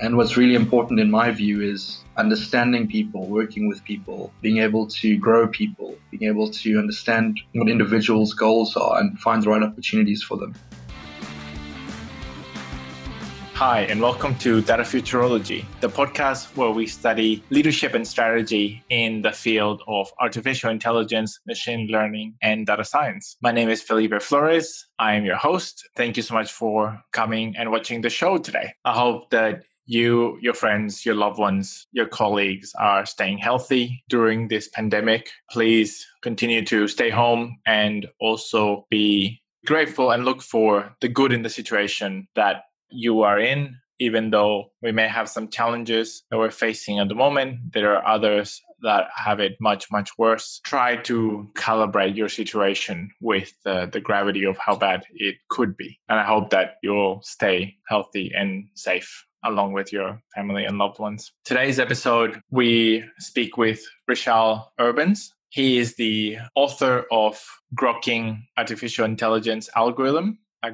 And what's really important in my view is understanding people, working with people, being able to grow people, being able to understand what individuals' goals are and find the right opportunities for them. Hi, and welcome to Data Futurology, the podcast where we study leadership and strategy in the field of artificial intelligence, machine learning, and data science. My name is Felipe Flores. I am your host. Thank you so much for coming and watching the show today. I hope that you, your friends, your loved ones, your colleagues are staying healthy during this pandemic. Please continue to stay home and also be grateful and look for the good in the situation that you are in, even though we may have some challenges that we're facing at the moment, there are others that have it much, much worse. Try to calibrate your situation with uh, the gravity of how bad it could be. And I hope that you'll stay healthy and safe along with your family and loved ones. Today's episode, we speak with Rishal Hurbans. He is the author of Grokking Artificial Intelligence Algorithm, uh,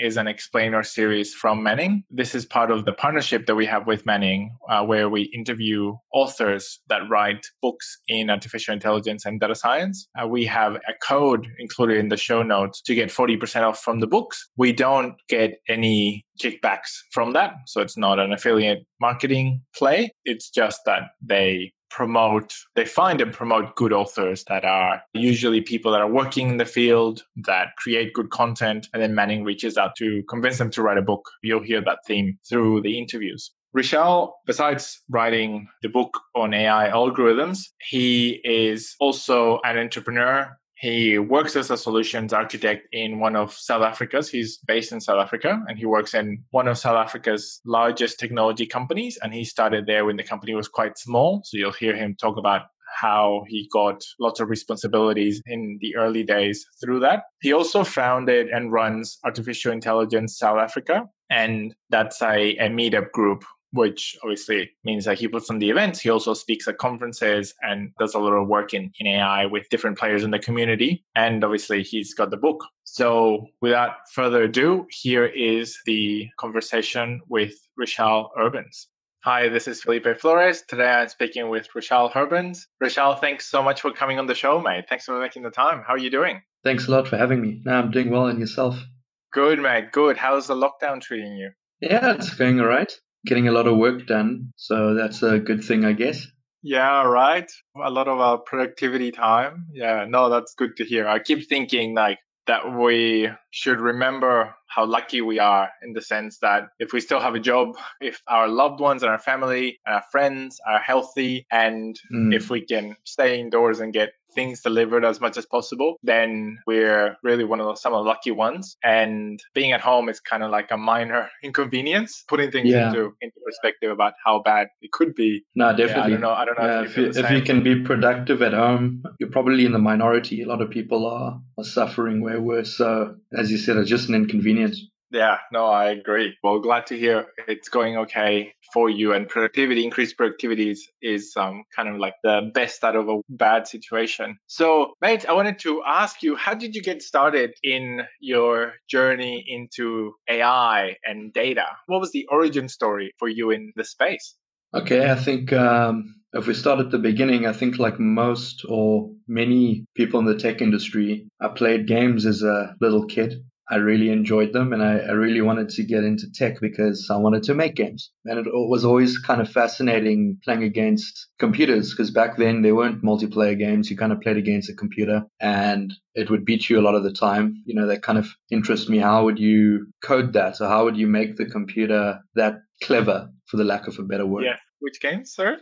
is an explainer series from Manning. This is part of the partnership that we have with Manning, uh, where we interview authors that write books in artificial intelligence and data science. Uh, we have a code included in the show notes to get 40% off from the books. We don't get any kickbacks from that. So it's not an affiliate marketing play. It's just that they promote, they find and promote good authors that are usually people that are working in the field, that create good content, and then Manning reaches out to convince them to write a book. You'll hear that theme through the interviews. Rishal, besides writing the book on AI algorithms, he is also an entrepreneur he works as a solutions architect in one of South Africa's. He's based in South Africa and he works in one of South Africa's largest technology companies. And he started there when the company was quite small. So you'll hear him talk about how he got lots of responsibilities in the early days through that. He also founded and runs Artificial Intelligence South Africa. And that's a, a meetup group which obviously means that he puts on the events. He also speaks at conferences and does a lot of work in, in AI with different players in the community. And obviously, he's got the book. So, without further ado, here is the conversation with Rishal Hurbans. Hi, this is Felipe Flores. Today I'm speaking with Rishal Hurbans. Rishal, thanks so much for coming on the show, mate. Thanks for making the time. How are you doing? Thanks a lot for having me. No, I'm doing well and yourself? Good, mate. Good. How's the lockdown treating you? Yeah, it's going all right getting a lot of work done. So that's a good thing, I guess. Yeah, right. A lot of our productivity time. Yeah, no, that's good to hear. I keep thinking like that we should remember how lucky we are in the sense that if we still have a job, if our loved ones and our family and our friends are healthy, and mm. if we can stay indoors and get things delivered as much as possible, then we're really one of the, some of the lucky ones. And being at home is kind of like a minor inconvenience, putting things yeah. into into perspective about how bad it could be. No, definitely. Yeah, I don't know. I don't know yeah, if, you, if, you, if you can be productive at home, you're probably in the minority. A lot of people are, are suffering way worse. So, as you said, it's just an inconvenience. Yeah, no, I agree. Well, glad to hear it's going okay for you and productivity, increased productivity is, is um, kind of like the best out of a bad situation. So, mate, I wanted to ask you, how did you get started in your journey into AI and data? What was the origin story for you in the space? Okay, I think um, if we start at the beginning, I think like most or many people in the tech industry, I played games as a little kid. I really enjoyed them and I, I, really wanted to get into tech because I wanted to make games. And it was always kind of fascinating playing against computers because back then there weren't multiplayer games. You kind of played against a computer and it would beat you a lot of the time. You know, that kind of interests me. How would you code that? Or how would you make the computer that clever, for the lack of a better word? Yeah. Which games, sir?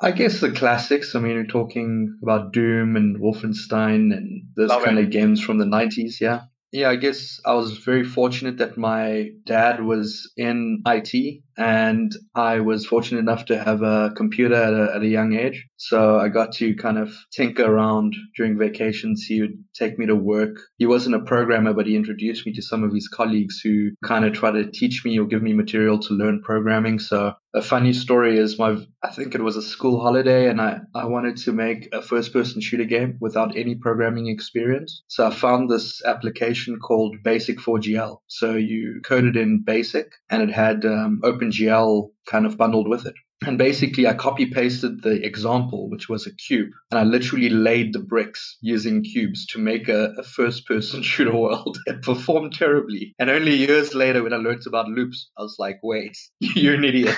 I guess the classics. I mean, you're talking about Doom and Wolfenstein and those Love kind it. of games from the 90s. Yeah. Yeah, I guess I was very fortunate that my dad was in IT and I was fortunate enough to have a computer at a, at a young age. So I got to kind of tinker around during vacations. He would take me to work. He wasn't a programmer, but he introduced me to some of his colleagues who kind of try to teach me or give me material to learn programming. So a funny story is my, I think it was a school holiday and I, I wanted to make a first person shooter game without any programming experience. So I found this application called Basic 4GL. So you coded in Basic and it had um, OpenGL kind of bundled with it. And basically, I copy pasted the example, which was a cube, and I literally laid the bricks using cubes to make a, a first person shooter world. It performed terribly. And only years later, when I learned about loops, I was like, wait, you're an idiot.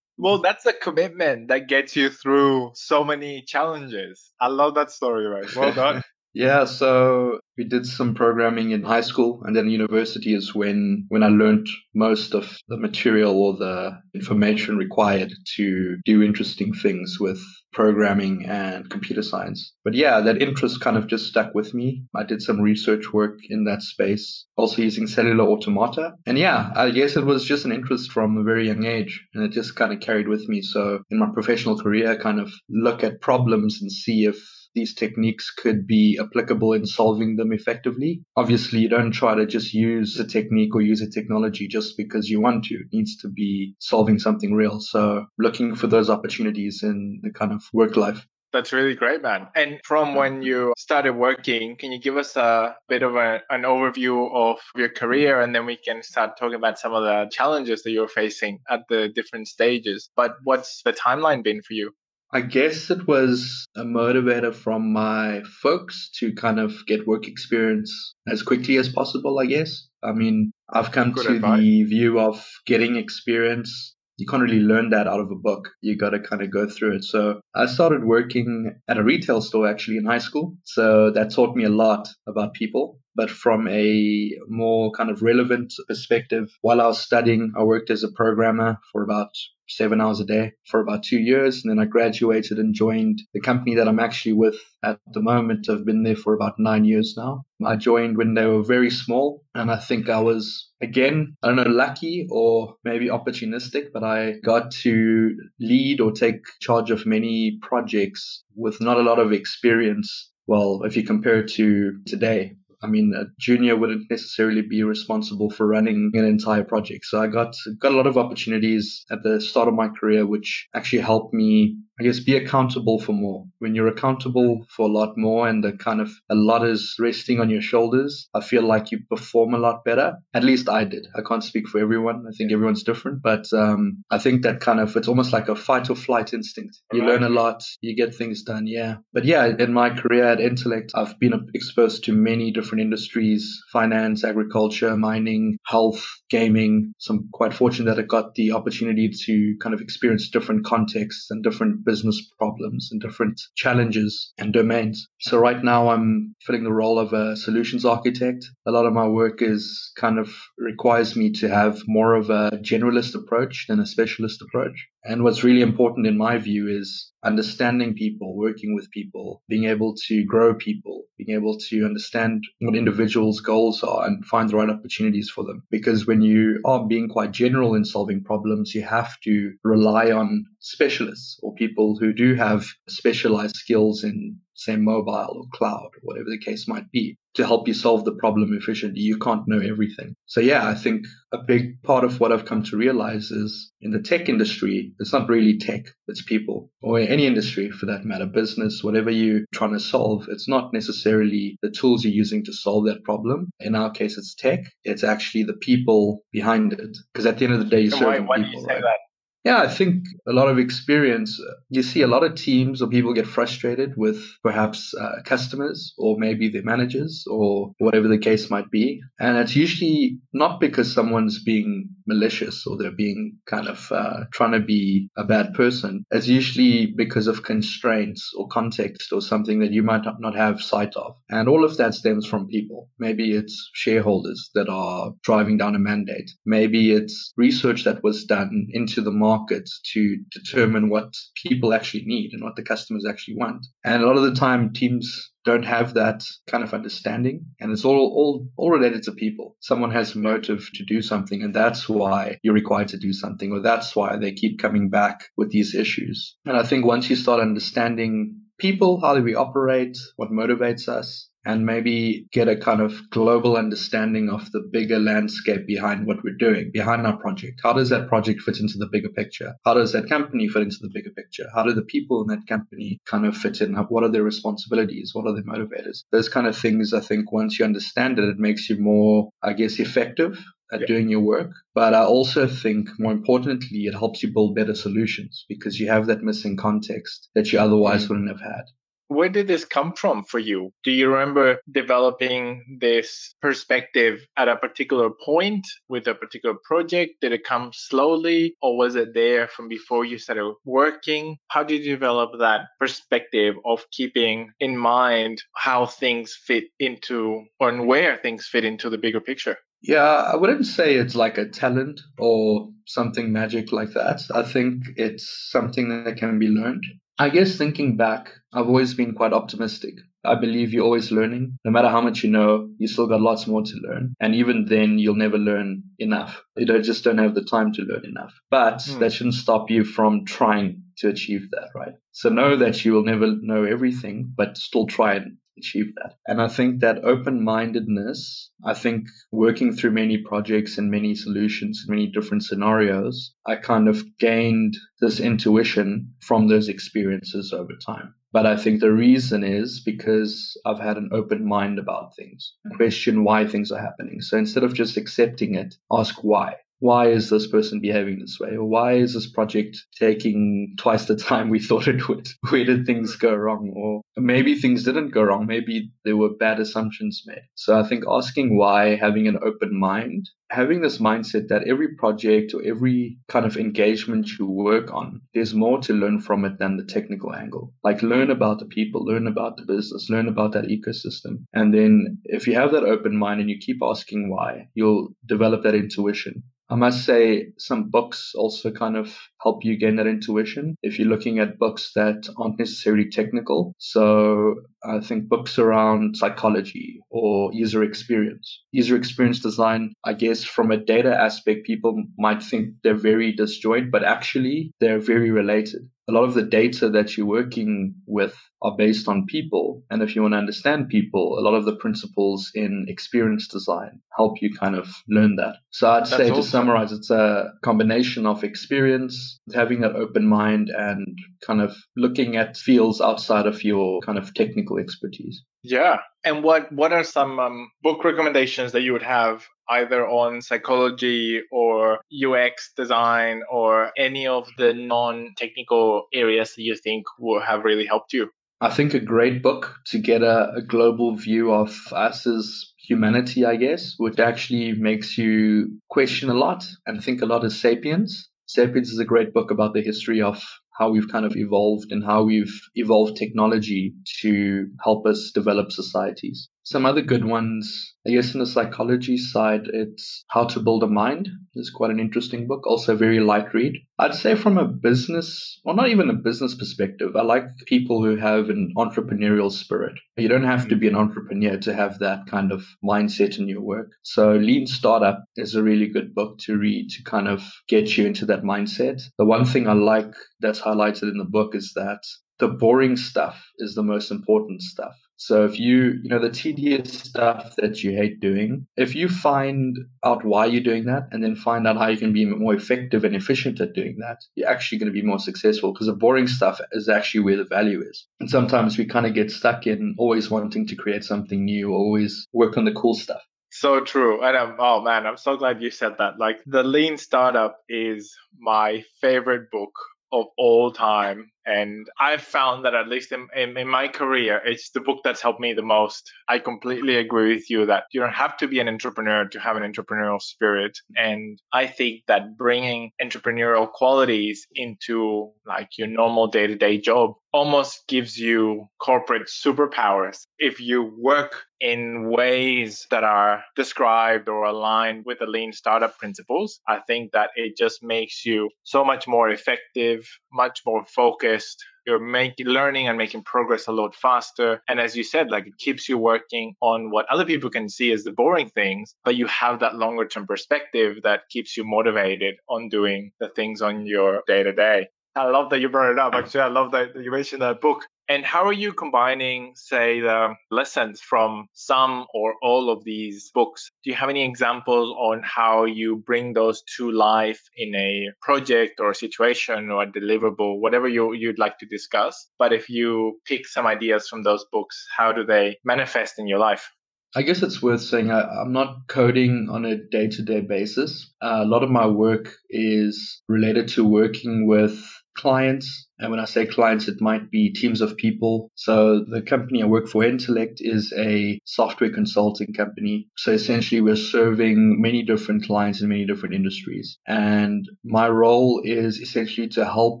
well, that's a commitment that gets you through so many challenges. I love that story, right? Well done. Yeah, so we did some programming in high school and then university is when when I learned most of the material or the information required to do interesting things with programming and computer science. But yeah, that interest kind of just stuck with me. I did some research work in that space, also using cellular automata. And yeah, I guess it was just an interest from a very young age and it just kind of carried with me. So in my professional career, I kind of look at problems and see if these techniques could be applicable in solving them effectively. Obviously, you don't try to just use a technique or use a technology just because you want to. It needs to be solving something real. So looking for those opportunities in the kind of work life. That's really great, man. And from when you started working, can you give us a bit of a, an overview of your career? And then we can start talking about some of the challenges that you're facing at the different stages. But what's the timeline been for you? I guess it was a motivator from my folks to kind of get work experience as quickly as possible, I guess. I mean, I've come Good to advice. the view of getting experience. You can't really learn that out of a book. You got to kind of go through it. So I started working at a retail store actually in high school. So that taught me a lot about people but from a more kind of relevant perspective. While I was studying, I worked as a programmer for about seven hours a day for about two years. And then I graduated and joined the company that I'm actually with at the moment. I've been there for about nine years now. I joined when they were very small. And I think I was, again, I don't know, lucky or maybe opportunistic, but I got to lead or take charge of many projects with not a lot of experience well, if you compare it to today, I mean, a junior wouldn't necessarily be responsible for running an entire project. So I got got a lot of opportunities at the start of my career, which actually helped me I guess be accountable for more. When you're accountable for a lot more and the kind of a lot is resting on your shoulders, I feel like you perform a lot better. At least I did. I can't speak for everyone. I think everyone's different, but um, I think that kind of it's almost like a fight or flight instinct. You learn a lot, you get things done. Yeah, but yeah, in my career at Entelect, I've been exposed to many different industries: finance, agriculture, mining, health, gaming. So I'm quite fortunate that I got the opportunity to kind of experience different contexts and different business problems and different challenges and domains. So right now I'm filling the role of a solutions architect. A lot of my work is kind of requires me to have more of a generalist approach than a specialist approach. And what's really important in my view is understanding people, working with people, being able to grow people, being able to understand what individuals' goals are and find the right opportunities for them. Because when you are being quite general in solving problems, you have to rely on specialists or people who do have specialized skills in say mobile or cloud or whatever the case might be to help you solve the problem efficiently. You can't know everything. So yeah, I think a big part of what I've come to realize is in the tech industry, it's not really tech, it's people or any industry for that matter, business, whatever you're trying to solve. It's not necessarily the tools you're using to solve that problem. In our case, it's tech. It's actually the people behind it. Because at the end of the day, you're serving why, why people. right? That? Yeah, I think a lot of experience. You see a lot of teams or people get frustrated with perhaps uh, customers or maybe their managers or whatever the case might be. And it's usually not because someone's being malicious or they're being kind of uh, trying to be a bad person. It's usually because of constraints or context or something that you might not have sight of. And all of that stems from people. Maybe it's shareholders that are driving down a mandate. Maybe it's research that was done into the market market to determine what people actually need and what the customers actually want. And a lot of the time, teams don't have that kind of understanding and it's all, all all related to people someone has motive to do something and that's why you're required to do something or that's why they keep coming back with these issues and i think once you start understanding people how do we operate what motivates us and maybe get a kind of global understanding of the bigger landscape behind what we're doing, behind our project. How does that project fit into the bigger picture? How does that company fit into the bigger picture? How do the people in that company kind of fit in? What are their responsibilities? What are their motivators? Those kind of things, I think once you understand it, it makes you more, I guess, effective at yeah. doing your work. But I also think more importantly, it helps you build better solutions because you have that missing context that you otherwise mm-hmm. wouldn't have had where did this come from for you? Do you remember developing this perspective at a particular point with a particular project? Did it come slowly or was it there from before you started working? How did you develop that perspective of keeping in mind how things fit into or where things fit into the bigger picture? Yeah, I wouldn't say it's like a talent or something magic like that. I think it's something that can be learned. I guess thinking back, I've always been quite optimistic. I believe you're always learning. No matter how much you know, you still got lots more to learn. And even then, you'll never learn enough. You don't, just don't have the time to learn enough. But mm. that shouldn't stop you from trying to achieve that, right? So know that you will never know everything, but still try and achieve that. And I think that open mindedness, I think working through many projects and many solutions, and many different scenarios, I kind of gained this intuition from those experiences over time. But I think the reason is because I've had an open mind about things, mm-hmm. question why things are happening. So instead of just accepting it, ask why why is this person behaving this way? Or why is this project taking twice the time we thought it would? Where did things go wrong? Or maybe things didn't go wrong. Maybe there were bad assumptions made. So I think asking why, having an open mind, having this mindset that every project or every kind of engagement you work on, there's more to learn from it than the technical angle. Like learn about the people, learn about the business, learn about that ecosystem. And then if you have that open mind and you keep asking why, you'll develop that intuition. I must say some books also kind of help you gain that intuition if you're looking at books that aren't necessarily technical. So I think books around psychology or user experience. User experience design, I guess from a data aspect, people might think they're very disjoint, but actually they're very related a lot of the data that you're working with are based on people. And if you want to understand people, a lot of the principles in experience design help you kind of learn that. So I'd That's say awesome. to summarize, it's a combination of experience, having that open mind and kind of looking at fields outside of your kind of technical expertise. Yeah. And what what are some um, book recommendations that you would have either on psychology or UX design or any of the non-technical areas that you think will have really helped you? I think a great book to get a, a global view of us as humanity, I guess, which actually makes you question a lot and think a lot as sapiens. Sapiens is a great book about the history of how we've kind of evolved and how we've evolved technology to help us develop societies. Some other good ones, I guess, in the psychology side, it's How to Build a Mind. It's quite an interesting book, also a very light read. I'd say from a business, or not even a business perspective, I like people who have an entrepreneurial spirit. You don't have to be an mm-hmm. entrepreneur to have that kind of mindset in your work. So Lean Startup is a really good book to read to kind of get you into that mindset. The one thing I like that's highlighted in the book is that the boring stuff is the most important stuff. So if you, you know, the tedious stuff that you hate doing, if you find out why you're doing that and then find out how you can be more effective and efficient at doing that, you're actually going to be more successful because the boring stuff is actually where the value is. And sometimes we kind of get stuck in always wanting to create something new, always work on the cool stuff. So true. And I'm, oh man, I'm so glad you said that. Like the lean startup is my favorite book of all time And I've found that at least in, in, in, my career, it's the book that's helped me the most. I completely agree with you that you don't have to be an entrepreneur to have an entrepreneurial spirit. And I think that bringing entrepreneurial qualities into like your normal day to day job almost gives you corporate superpowers if you work in ways that are described or aligned with the lean startup principles. I think that it just makes you so much more effective, much more focused. You're making learning and making progress a lot faster. And as you said, like it keeps you working on what other people can see as the boring things, but you have that longer term perspective that keeps you motivated on doing the things on your day to day. I love that you brought it up. Actually, I love that you mentioned that book. And how are you combining, say, the lessons from some or all of these books? Do you have any examples on how you bring those to life in a project or a situation or a deliverable, whatever you, you'd like to discuss? But if you pick some ideas from those books, how do they manifest in your life? I guess it's worth saying I, am not coding on a day to day basis. Uh, a lot of my work is related to working with clients and when I say clients, it might be teams of people. So the company I work for, Entelect, is a software consulting company. So essentially, we're serving many different clients in many different industries. And my role is essentially to help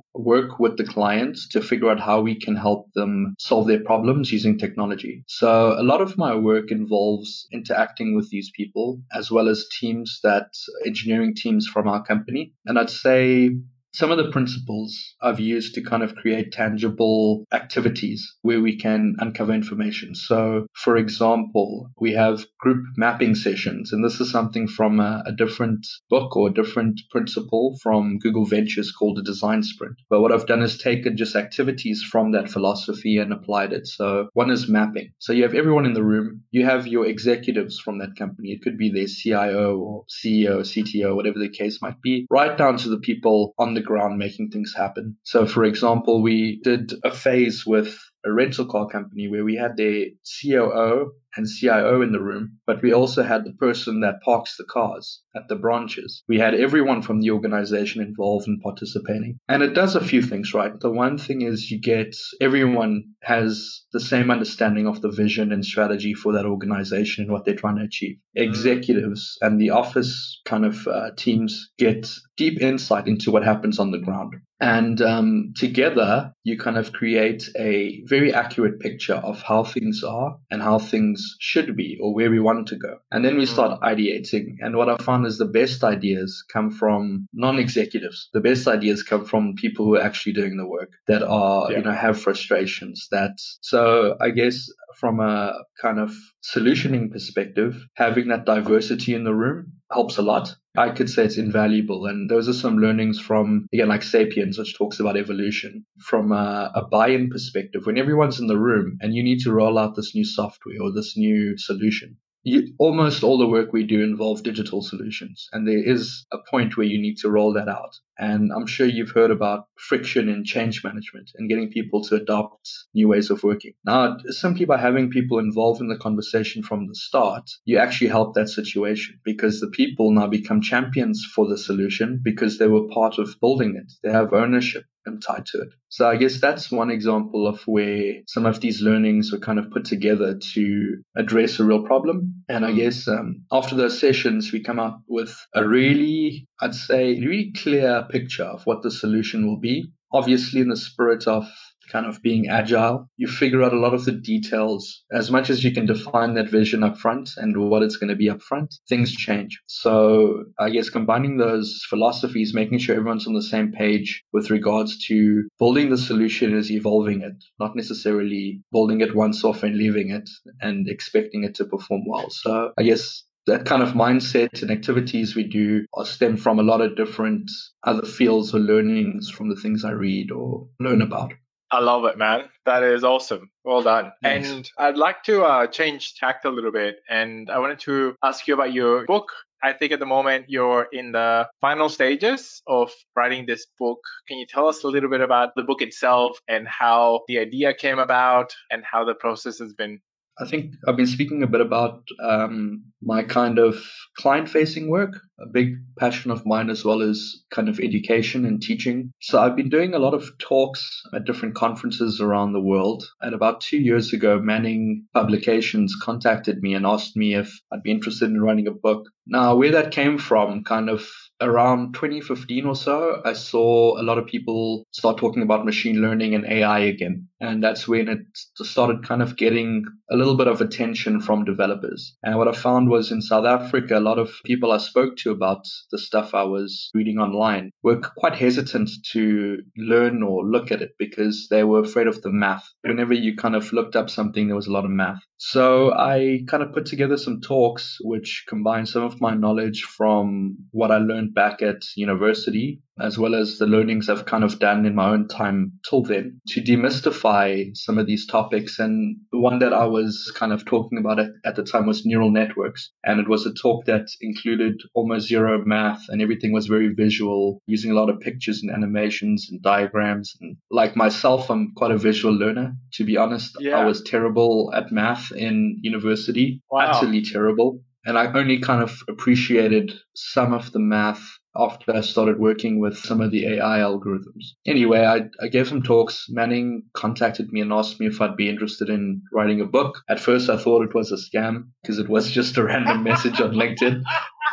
work with the clients to figure out how we can help them solve their problems using technology. So a lot of my work involves interacting with these people as well as teams that engineering teams from our company. And I'd say some of the principles I've used to kind of create tangible activities where we can uncover information. So, for example, we have group mapping sessions, and this is something from a, a different book or a different principle from Google Ventures called a design sprint. But what I've done is taken just activities from that philosophy and applied it. So, one is mapping. So, you have everyone in the room, you have your executives from that company. It could be their CIO or CEO, CTO, whatever the case might be, right down to the people on the ground making things happen. So, for example, we did a phase with a rental car company where we had their COO and CIO in the room, but we also had the person that parks the cars at the branches. We had everyone from the organization involved and participating. And it does a few things, right? The one thing is you get everyone has the same understanding of the vision and strategy for that organization and what they're trying to achieve. Mm. Executives and the office kind of uh, teams get deep insight into what happens on the ground. And um, together, you kind of create a very accurate picture of how things are and how things should be or where we want to go. And then we mm. start ideating. And what I found is the best ideas come from non-executives. The best ideas come from people who are actually doing the work that are, yeah. you know, have frustrations that, so I guess from a kind of solutioning perspective, having that diversity in the room helps a lot. I could say it's invaluable. And those are some learnings from, again, like Sapiens, which talks about evolution. From a, a buy in perspective, when everyone's in the room and you need to roll out this new software or this new solution, you, almost all the work we do involve digital solutions, and there is a point where you need to roll that out. And I'm sure you've heard about friction in change management and getting people to adopt new ways of working. Now, simply by having people involved in the conversation from the start, you actually help that situation because the people now become champions for the solution because they were part of building it. They have ownership and tied to it. So I guess that's one example of where some of these learnings were kind of put together to address a real problem. And I mm. guess um, after those sessions, we come up with a really, I'd say, really clear picture of what the solution will be. Obviously, in the spirit of kind of being agile. You figure out a lot of the details as much as you can define that vision up front and what it's going to be up front. Things change. So I guess combining those philosophies, making sure everyone's on the same page with regards to building the solution is evolving it, not necessarily building it once off and leaving it and expecting it to perform well. So I guess that kind of mindset and activities we do are stem from a lot of different other fields or learnings from the things I read or learn about. I love it, man. That is awesome. Well done. Thanks. And I'd like to uh, change tact a little bit. And I wanted to ask you about your book. I think at the moment you're in the final stages of writing this book. Can you tell us a little bit about the book itself and how the idea came about and how the process has been? I think I've been speaking a bit about um, my kind of client facing work a big passion of mine as well is kind of education and teaching. So I've been doing a lot of talks at different conferences around the world. And about two years ago, Manning Publications contacted me and asked me if I'd be interested in writing a book. Now, where that came from, kind of around 2015 or so, I saw a lot of people start talking about machine learning and AI again. And that's when it started kind of getting a little bit of attention from developers. And what I found was in South Africa, a lot of people I spoke to about the stuff I was reading online were quite hesitant to learn or look at it because they were afraid of the math. Whenever you kind of looked up something, there was a lot of math. So I kind of put together some talks which combine some of my knowledge from what I learned back at university as well as the learnings I've kind of done in my own time till then to demystify some of these topics. And the one that I was kind of talking about at, at the time was neural networks. And it was a talk that included almost zero math and everything was very visual, using a lot of pictures and animations and diagrams. And like myself, I'm quite a visual learner. To be honest, yeah. I was terrible at math in university, wow. utterly terrible. And I only kind of appreciated some of the math after I started working with some of the AI algorithms. Anyway, I, I gave some talks. Manning contacted me and asked me if I'd be interested in writing a book. At first, I thought it was a scam because it was just a random message on LinkedIn.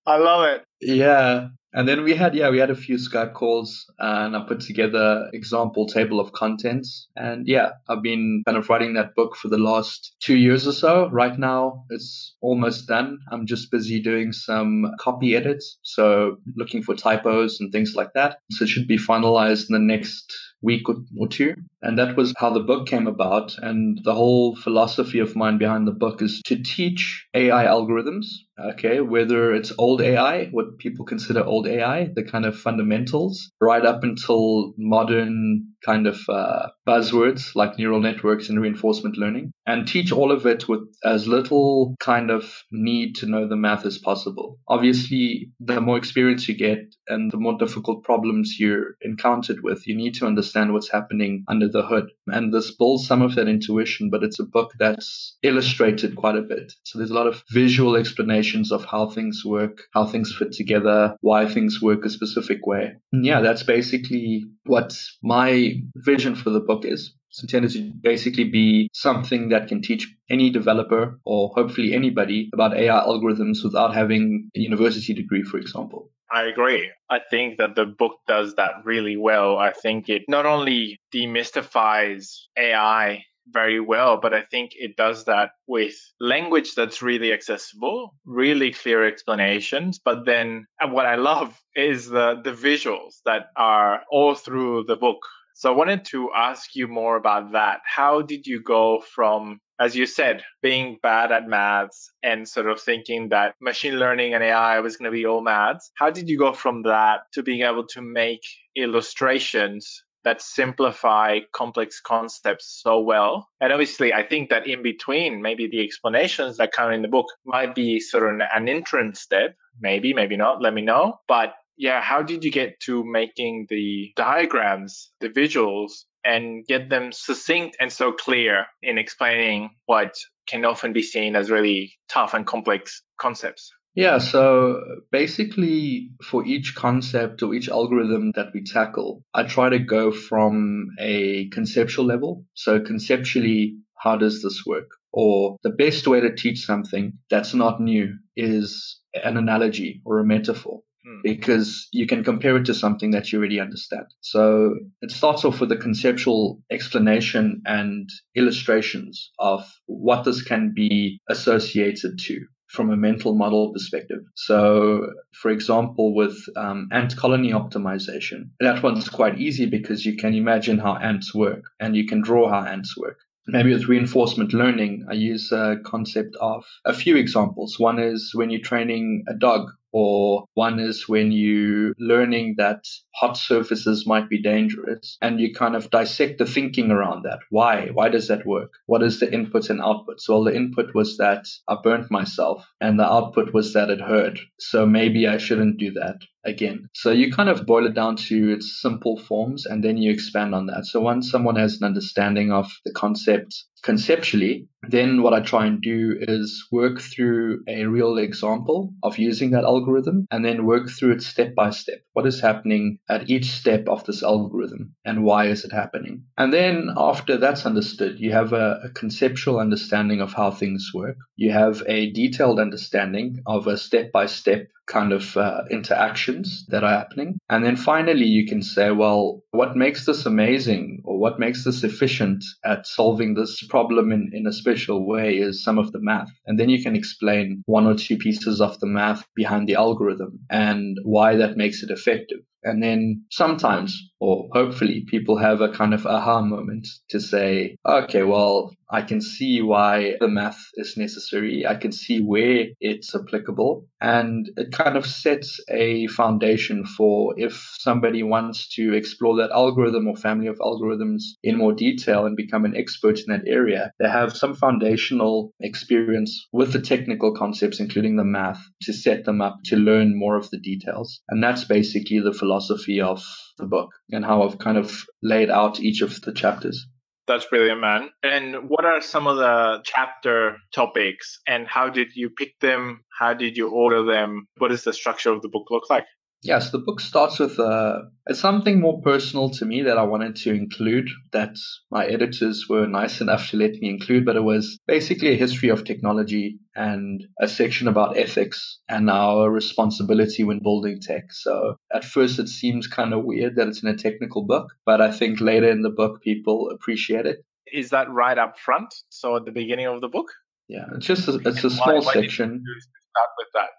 I love it. Yeah. And then we had, yeah, we had a few Skype calls and I put together example table of contents. And yeah, I've been kind of writing that book for the last two years or so. Right now it's almost done. I'm just busy doing some copy edits. So looking for typos and things like that. So it should be finalized in the next week or, or two. And that was how the book came about. And the whole philosophy of mine behind the book is to teach AI algorithms, okay, whether it's old AI, what people consider old AI, the kind of fundamentals, right up until modern kind of uh, buzzwords like neural networks and reinforcement learning, and teach all of it with as little kind of need to know the math as possible. Obviously, the more experience you get and the more difficult problems you're encountered with, you need to understand what's happening under the hood. And this builds some of that intuition, but it's a book that's illustrated quite a bit. So there's a lot of visual explanations of how things work, how things fit together, why things work a specific way. And yeah, that's basically what my vision for the book is. It's intended to basically be something that can teach any developer or hopefully anybody about AI algorithms without having a university degree, for example. I agree. I think that the book does that really well. I think it not only demystifies AI very well, but I think it does that with language that's really accessible, really clear explanations. But then uh, what I love is the, the visuals that are all through the book. So I wanted to ask you more about that. How did you go from, as you said, being bad at maths and sort of thinking that machine learning and AI was going to be all maths? How did you go from that to being able to make illustrations that simplify complex concepts so well. And obviously, I think that in between, maybe the explanations that come in the book might be sort of an, an entrance step. Maybe, maybe not. Let me know. But yeah, how did you get to making the diagrams, the visuals, and get them succinct and so clear in explaining what can often be seen as really tough and complex concepts? Yeah, so basically, for each concept or each algorithm that we tackle, I try to go from a conceptual level. So, conceptually, how does this work? Or the best way to teach something that's not new is an analogy or a metaphor hmm. because you can compare it to something that you already understand. So it starts off with a conceptual explanation and illustrations of what this can be associated to from a mental model perspective. So, for example, with um, ant colony optimization, that one's quite easy because you can imagine how ants work and you can draw how ants work. Maybe with reinforcement learning, I use a concept of a few examples. One is when you're training a dog or one is when you're learning that hot surfaces might be dangerous and you kind of dissect the thinking around that. Why? Why does that work? What is the input and output? Well, the input was that I burnt myself and the output was that it hurt. So maybe I shouldn't do that again. So you kind of boil it down to its simple forms and then you expand on that. So once someone has an understanding of the concept, conceptually, then what I try and do is work through a real example of using that algorithm and then work through it step by step. What is happening at each step of this algorithm and why is it happening? And then after that's understood, you have a, a conceptual understanding of how things work. You have a detailed understanding of a step by step kind of uh, interactions that are happening. And then finally, you can say, well, what makes this amazing or what makes this efficient at solving this problem in, in a special way is some of the math. And then you can explain one or two pieces of the math behind the algorithm and why that makes it effective. And then sometimes, or hopefully, people have a kind of aha moment to say, okay, well, I can see why the math is necessary. I can see where it's applicable. And it kind of sets a foundation for if somebody wants to explore that algorithm or family of algorithms in more detail and become an expert in that area, they have some foundational experience with the technical concepts, including the math, to set them up to learn more of the details. And that's basically the philosophy of the book and how I've kind of laid out each of the chapters. That's brilliant, man. And what are some of the chapter topics and how did you pick them? How did you order them? What does the structure of the book look like? Yes, the book starts with uh, something more personal to me that I wanted to include that my editors were nice enough to let me include, but it was basically a history of technology and a section about ethics and our responsibility when building tech. So at first it seems kind of weird that it's in a technical book, but I think later in the book people appreciate it. Is that right up front? So at the beginning of the book? Yeah, it's just a, it's a small why, why section. start with that?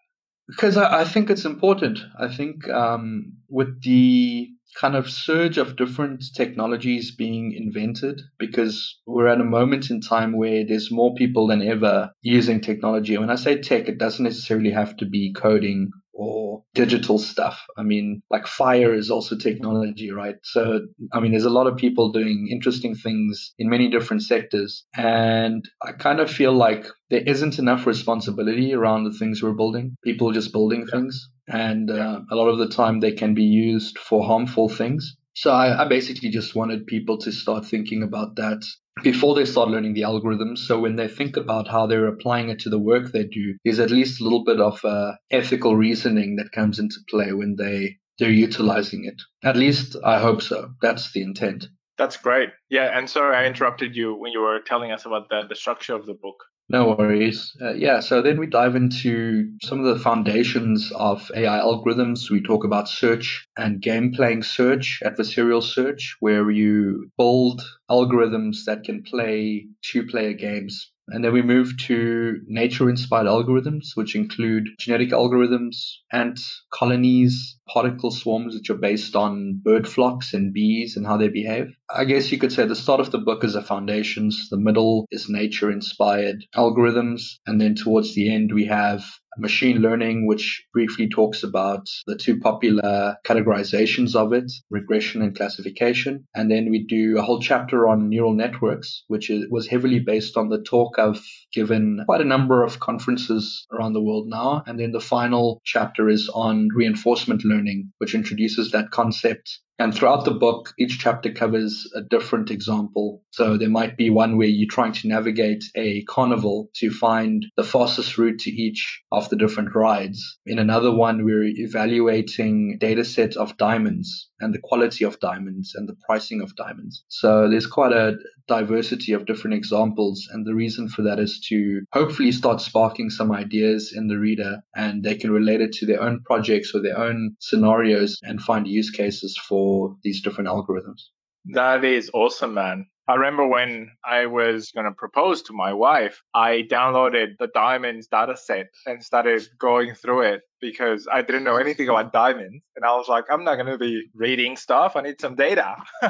Because I, I, think it's important. I think um, with the kind of surge of different technologies being invented, because we're at a moment in time where there's more people than ever using technology. And when I say tech, it doesn't necessarily have to be coding or digital stuff. I mean, like fire is also technology, right? So, I mean, there's a lot of people doing interesting things in many different sectors. And I kind of feel like there isn't enough responsibility around the things we're building. People just building yeah. things. And uh, a lot of the time they can be used for harmful things. So I, I, basically just wanted people to start thinking about that before they start learning the algorithms. So when they think about how they're applying it to the work they do, there's at least a little bit of uh, ethical reasoning that comes into play when they they're utilizing it. At least I hope so. That's the intent. That's great. Yeah, and sorry I interrupted you when you were telling us about the, the structure of the book. No worries. Uh, yeah, so then we dive into some of the foundations of AI algorithms. We talk about search and game playing search, adversarial search, where you build algorithms that can play two player games and then we move to nature inspired algorithms, which include genetic algorithms, ant colonies, particle swarms, which are based on bird flocks and bees and how they behave. I guess you could say the start of the book is the foundations, the middle is nature inspired algorithms, and then towards the end we have machine learning, which briefly talks about the two popular categorizations of it, regression and classification. And then we do a whole chapter on neural networks, which is, was heavily based on the talk I've given quite a number of conferences around the world now. And then the final chapter is on reinforcement learning, which introduces that concept and throughout the book, each chapter covers a different example. So there might be one where you're trying to navigate a carnival to find the fastest route to each of the different rides. In another one, we're evaluating data set of diamonds and the quality of diamonds and the pricing of diamonds. So there's quite a diversity of different examples. And the reason for that is to hopefully start sparking some ideas in the reader and they can relate it to their own projects or their own scenarios and find use cases for these different algorithms. That is awesome, man. I remember when I was going to propose to my wife, I downloaded the diamonds data set and started going through it because I didn't know anything about diamonds. And I was like, I'm not going to be reading stuff. I need some data. so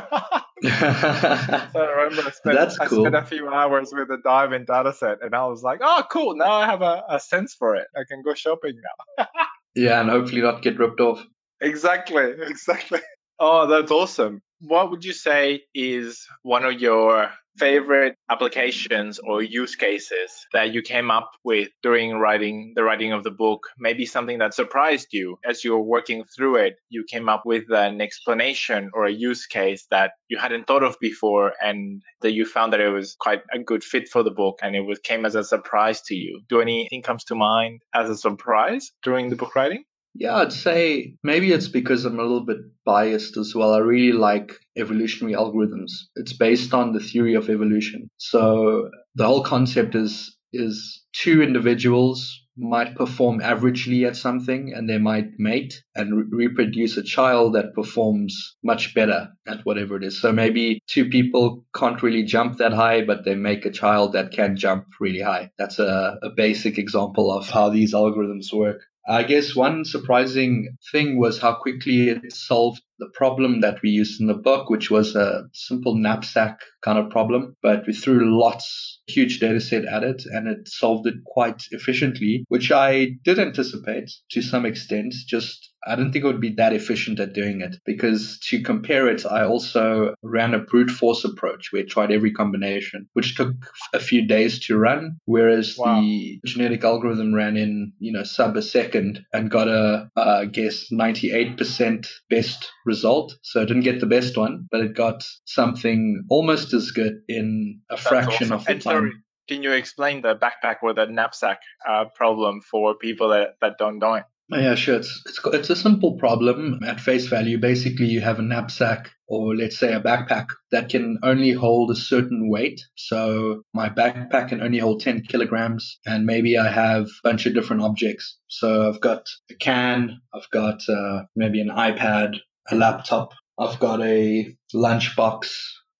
I remember I spent, That's cool. I spent a few hours with the diamond data set and I was like, oh, cool. Now I have a, a sense for it. I can go shopping now. yeah, and hopefully not get ripped off. Exactly. Exactly. Oh, that's awesome. What would you say is one of your favorite applications or use cases that you came up with during writing the writing of the book? Maybe something that surprised you. As you were working through it you came up with an explanation or a use case that you hadn't thought of before and that you found that it was quite a good fit for the book and it was came as a surprise to you. Do anything comes to mind as a surprise during the book writing yeah, I'd say maybe it's because I'm a little bit biased as well. I really like evolutionary algorithms. It's based on the theory of evolution. So the whole concept is is two individuals might perform averagely at something and they might mate and re- reproduce a child that performs much better at whatever it is. So maybe two people can't really jump that high, but they make a child that can jump really high. That's a, a basic example of how these algorithms work. I guess one surprising thing was how quickly it solved the problem that we used in the book, which was a simple knapsack kind of problem, but we threw lots, huge data set at it and it solved it quite efficiently, which I did anticipate to some extent, just I didn't think it would be that efficient at doing it because to compare it, I also ran a brute force approach where I tried every combination, which took a few days to run, whereas wow. the genetic algorithm ran in, you know, sub a second and got a, uh, I guess, 98% best result. So it didn't get the best one, but it got something almost as good in a That's fraction awesome. of the and time. Sorry, can you explain the backpack or the knapsack uh, problem for people that, that don't know it? Oh, yeah, sure. It's, it's, it's a simple problem at face value. Basically, you have a knapsack or let's say a backpack that can only hold a certain weight. So my backpack can only hold 10 kilograms and maybe I have a bunch of different objects. So I've got a can, I've got uh, maybe an iPad, a laptop. I've got a lunchbox.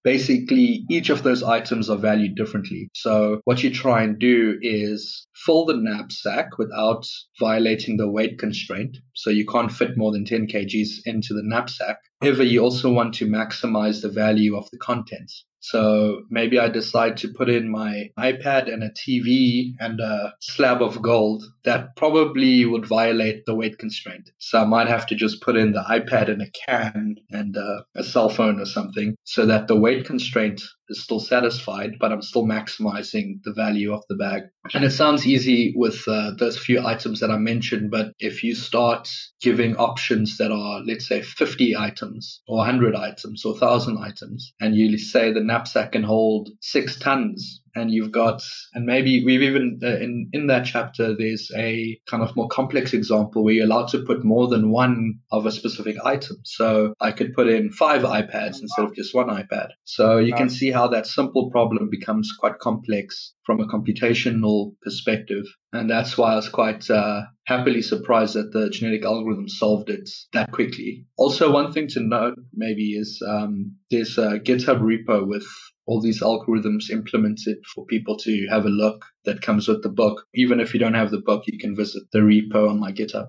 Basically, each of those items are valued differently. So what you try and do is fill the knapsack without violating the weight constraint. So you can't fit more than 10 kgs into the knapsack. However, you also want to maximize the value of the contents. So maybe I decide to put in my iPad and a TV and a slab of gold that probably would violate the weight constraint. So I might have to just put in the iPad and a can and uh, a cell phone or something so that the weight constraint is still satisfied, but I'm still maximizing the value of the bag. And it sounds easy with uh, those few items that I mentioned, but if you start giving options that are, let's say, 50 items or 100 items or 1,000 items, and you say the knapsack can hold six tons and you've got and maybe we've even uh, in in that chapter there's a kind of more complex example where you're allowed to put more than one of a specific item. So i could put in five ipads instead of just one ipad. So you can see how that simple problem becomes quite complex from a computational perspective and that's why i was quite uh, happily surprised that the genetic algorithm solved it that quickly also one thing to note maybe is um, there's a github repo with all these algorithms implemented for people to have a look that comes with the book. Even if you don't have the book, you can visit the repo on my GitHub.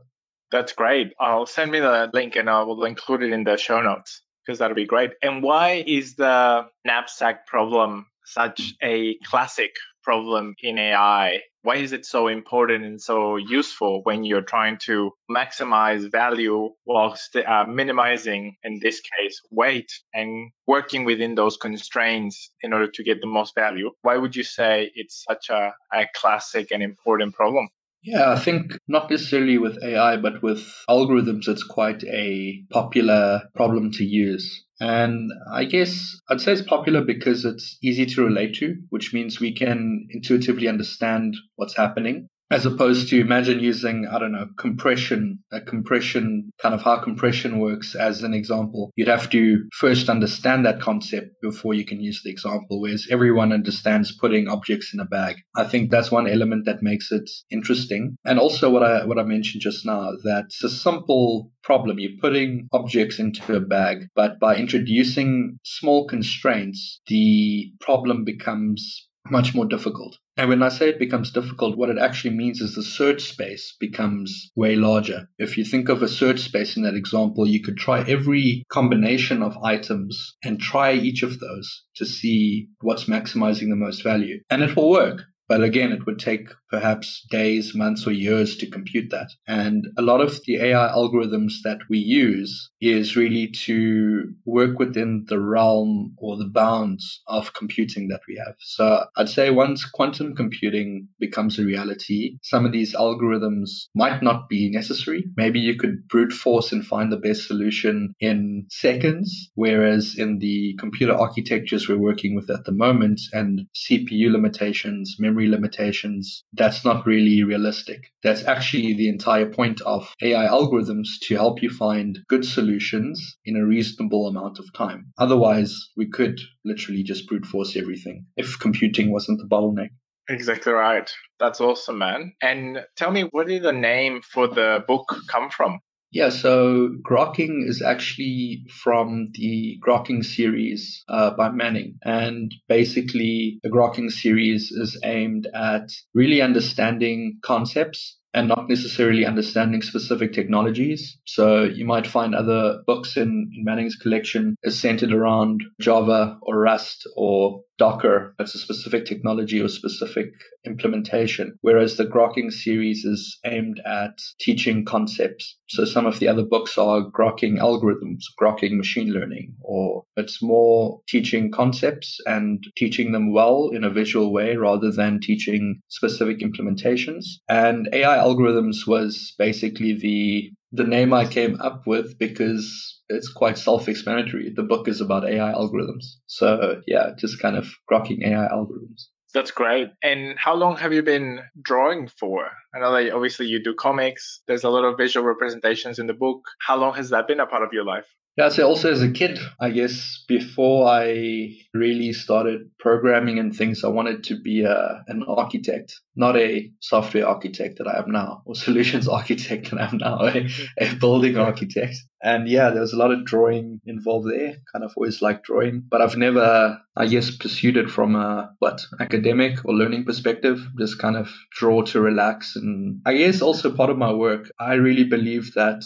That's great. I'll send me the link and I will include it in the show notes because that'll be great. And why is the knapsack problem such a classic problem in AI? Why is it so important and so useful when you're trying to maximize value while uh, minimizing, in this case, weight and working within those constraints in order to get the most value? Why would you say it's such a, a classic and important problem? Yeah, I think not necessarily with AI, but with algorithms, it's quite a popular problem to use. And I guess I'd say it's popular because it's easy to relate to, which means we can intuitively understand what's happening as opposed to imagine using i don't know compression a compression kind of how compression works as an example. You'd have to first understand that concept before you can use the example whereas everyone understands putting objects in a bag. I think that's one element that makes it interesting. And also what i what i mentioned just now that it's a simple problem. You're putting objects into a bag but by introducing small constraints the problem becomes much more difficult. And when I say it becomes difficult, what it actually means is the search space becomes way larger. If you think of a search space in that example, you could try every combination of items and try each of those to see what's maximizing the most value. And it will work. But again, it would take perhaps days, months, or years to compute that. And a lot of the AI algorithms that we use is really to work within the realm or the bounds of computing that we have. So I'd say once quantum computing becomes a reality, some of these algorithms might not be necessary. Maybe you could brute force and find the best solution in seconds, whereas in the computer architectures we're working with at the moment and CPU limitations, memory limitations, that's not really realistic. That's actually the entire point of AI algorithms to help you find good solutions in a reasonable amount of time. Otherwise, we could literally just brute force everything if computing wasn't the bottleneck. Exactly right. That's awesome, man. And tell me, where did the name for the book come from? Yeah, so Grokking is actually from the Grokking series uh, by Manning. And basically, the Grokking series is aimed at really understanding concepts and not necessarily understanding specific technologies. So you might find other books in, in Manning's collection is centered around Java or Rust or Docker. It's a specific technology or specific implementation. Whereas the Grokking series is aimed at teaching concepts. So some of the other books are Grokking algorithms, Grokking machine learning, or it's more teaching concepts and teaching them well in a visual way rather than teaching specific implementations. And AI algorithms was basically the the name I came up with because it's quite self-explanatory. The book is about AI algorithms. So yeah, just kind of grokking AI algorithms. That's great. And how long have you been drawing for? I know that obviously you do comics. There's a lot of visual representations in the book. How long has that been a part of your life? Yeah, so also as a kid, I guess before I really started programming and things, I wanted to be a, an architect, not a software architect that I am now, or solutions architect that I am now, a, a building architect. And yeah, there was a lot of drawing involved there. Kind of always liked drawing, but I've never, I guess, pursued it from a what academic or learning perspective. Just kind of draw to relax, and I guess also part of my work. I really believe that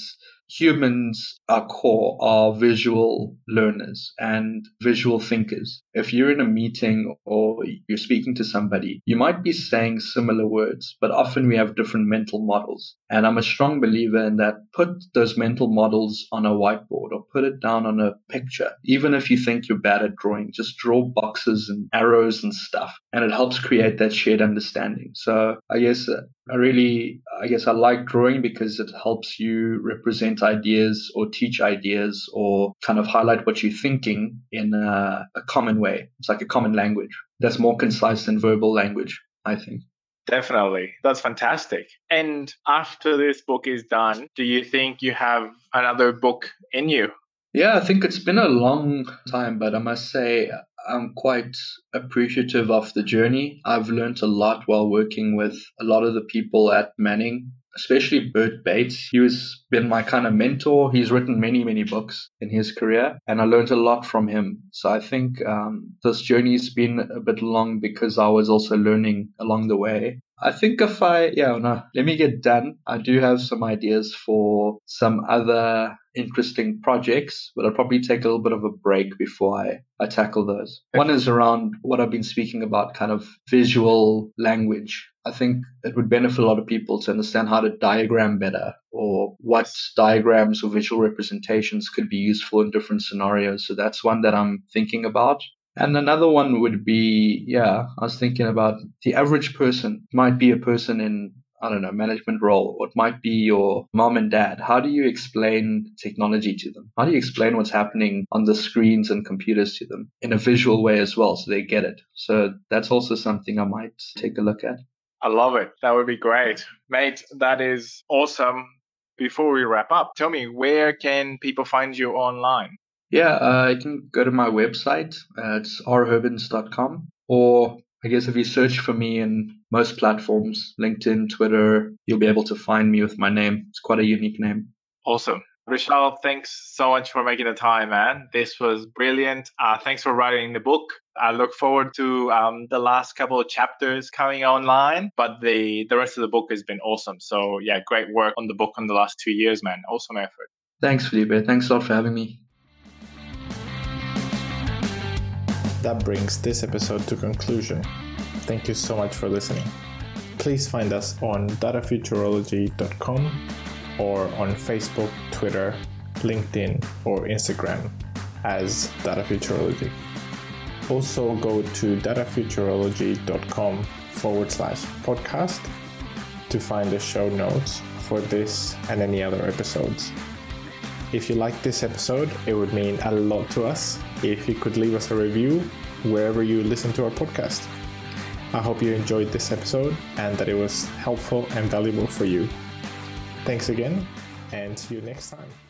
humans are core are visual learners and visual thinkers. If you're in a meeting or you're speaking to somebody, you might be saying similar words, but often we have different mental models. And I'm a strong believer in that put those mental models on a whiteboard or put it down on a picture. Even if you think you're bad at drawing, just draw boxes and arrows and stuff. And it helps create that shared understanding. So I guess uh, I really, I guess I like drawing because it helps you represent ideas or teach ideas or kind of highlight what you're thinking in a, a common way. It's like a common language that's more concise than verbal language, I think. Definitely. That's fantastic. And after this book is done, do you think you have another book in you? Yeah, I think it's been a long time, but I must say I'm quite appreciative of the journey. I've learned a lot while working with a lot of the people at Manning, especially Bert Bates. He has been my kind of mentor. He's written many, many books in his career, and I learned a lot from him. So I think um, this journey's been a bit long because I was also learning along the way. I think if I, yeah, oh, no, let me get done. I do have some ideas for some other interesting projects, but I'll probably take a little bit of a break before I, I tackle those. One is around what I've been speaking about, kind of visual language. I think it would benefit a lot of people to understand how to diagram better or what diagrams or visual representations could be useful in different scenarios. So that's one that I'm thinking about. And another one would be, yeah, I was thinking about the average person might be a person in I don't know, management role, or it might be your mom and dad. How do you explain technology to them? How do you explain what's happening on the screens and computers to them in a visual way as well so they get it? So that's also something I might take a look at. I love it. That would be great. Mate, that is awesome. Before we wrap up, tell me where can people find you online? Yeah, uh, you can go to my website. Uh, it's rhurbans.com. Or I guess if you search for me in most platforms, LinkedIn, Twitter, you'll be able to find me with my name. It's quite a unique name. Awesome. Rishal, thanks so much for making the time, man. This was brilliant. Uh, thanks for writing the book. I look forward to um, the last couple of chapters coming online, but the, the rest of the book has been awesome. So, yeah, great work on the book in the last two years, man. Awesome effort. Thanks, Felipe. Thanks a lot for having me. That brings this episode to conclusion. Thank you so much for listening. please find us on datafuturology.com or on Facebook, Twitter, LinkedIn, or Instagram as datafuturology. Also, go to datafuturology.com forward slash podcast to find the show notes for this and any other episodes. If you like this episode, it would mean a lot to us if you could leave us a review wherever you listen to our podcast. I hope you enjoyed this episode and that it was helpful and valuable for you. Thanks again, and see you next time.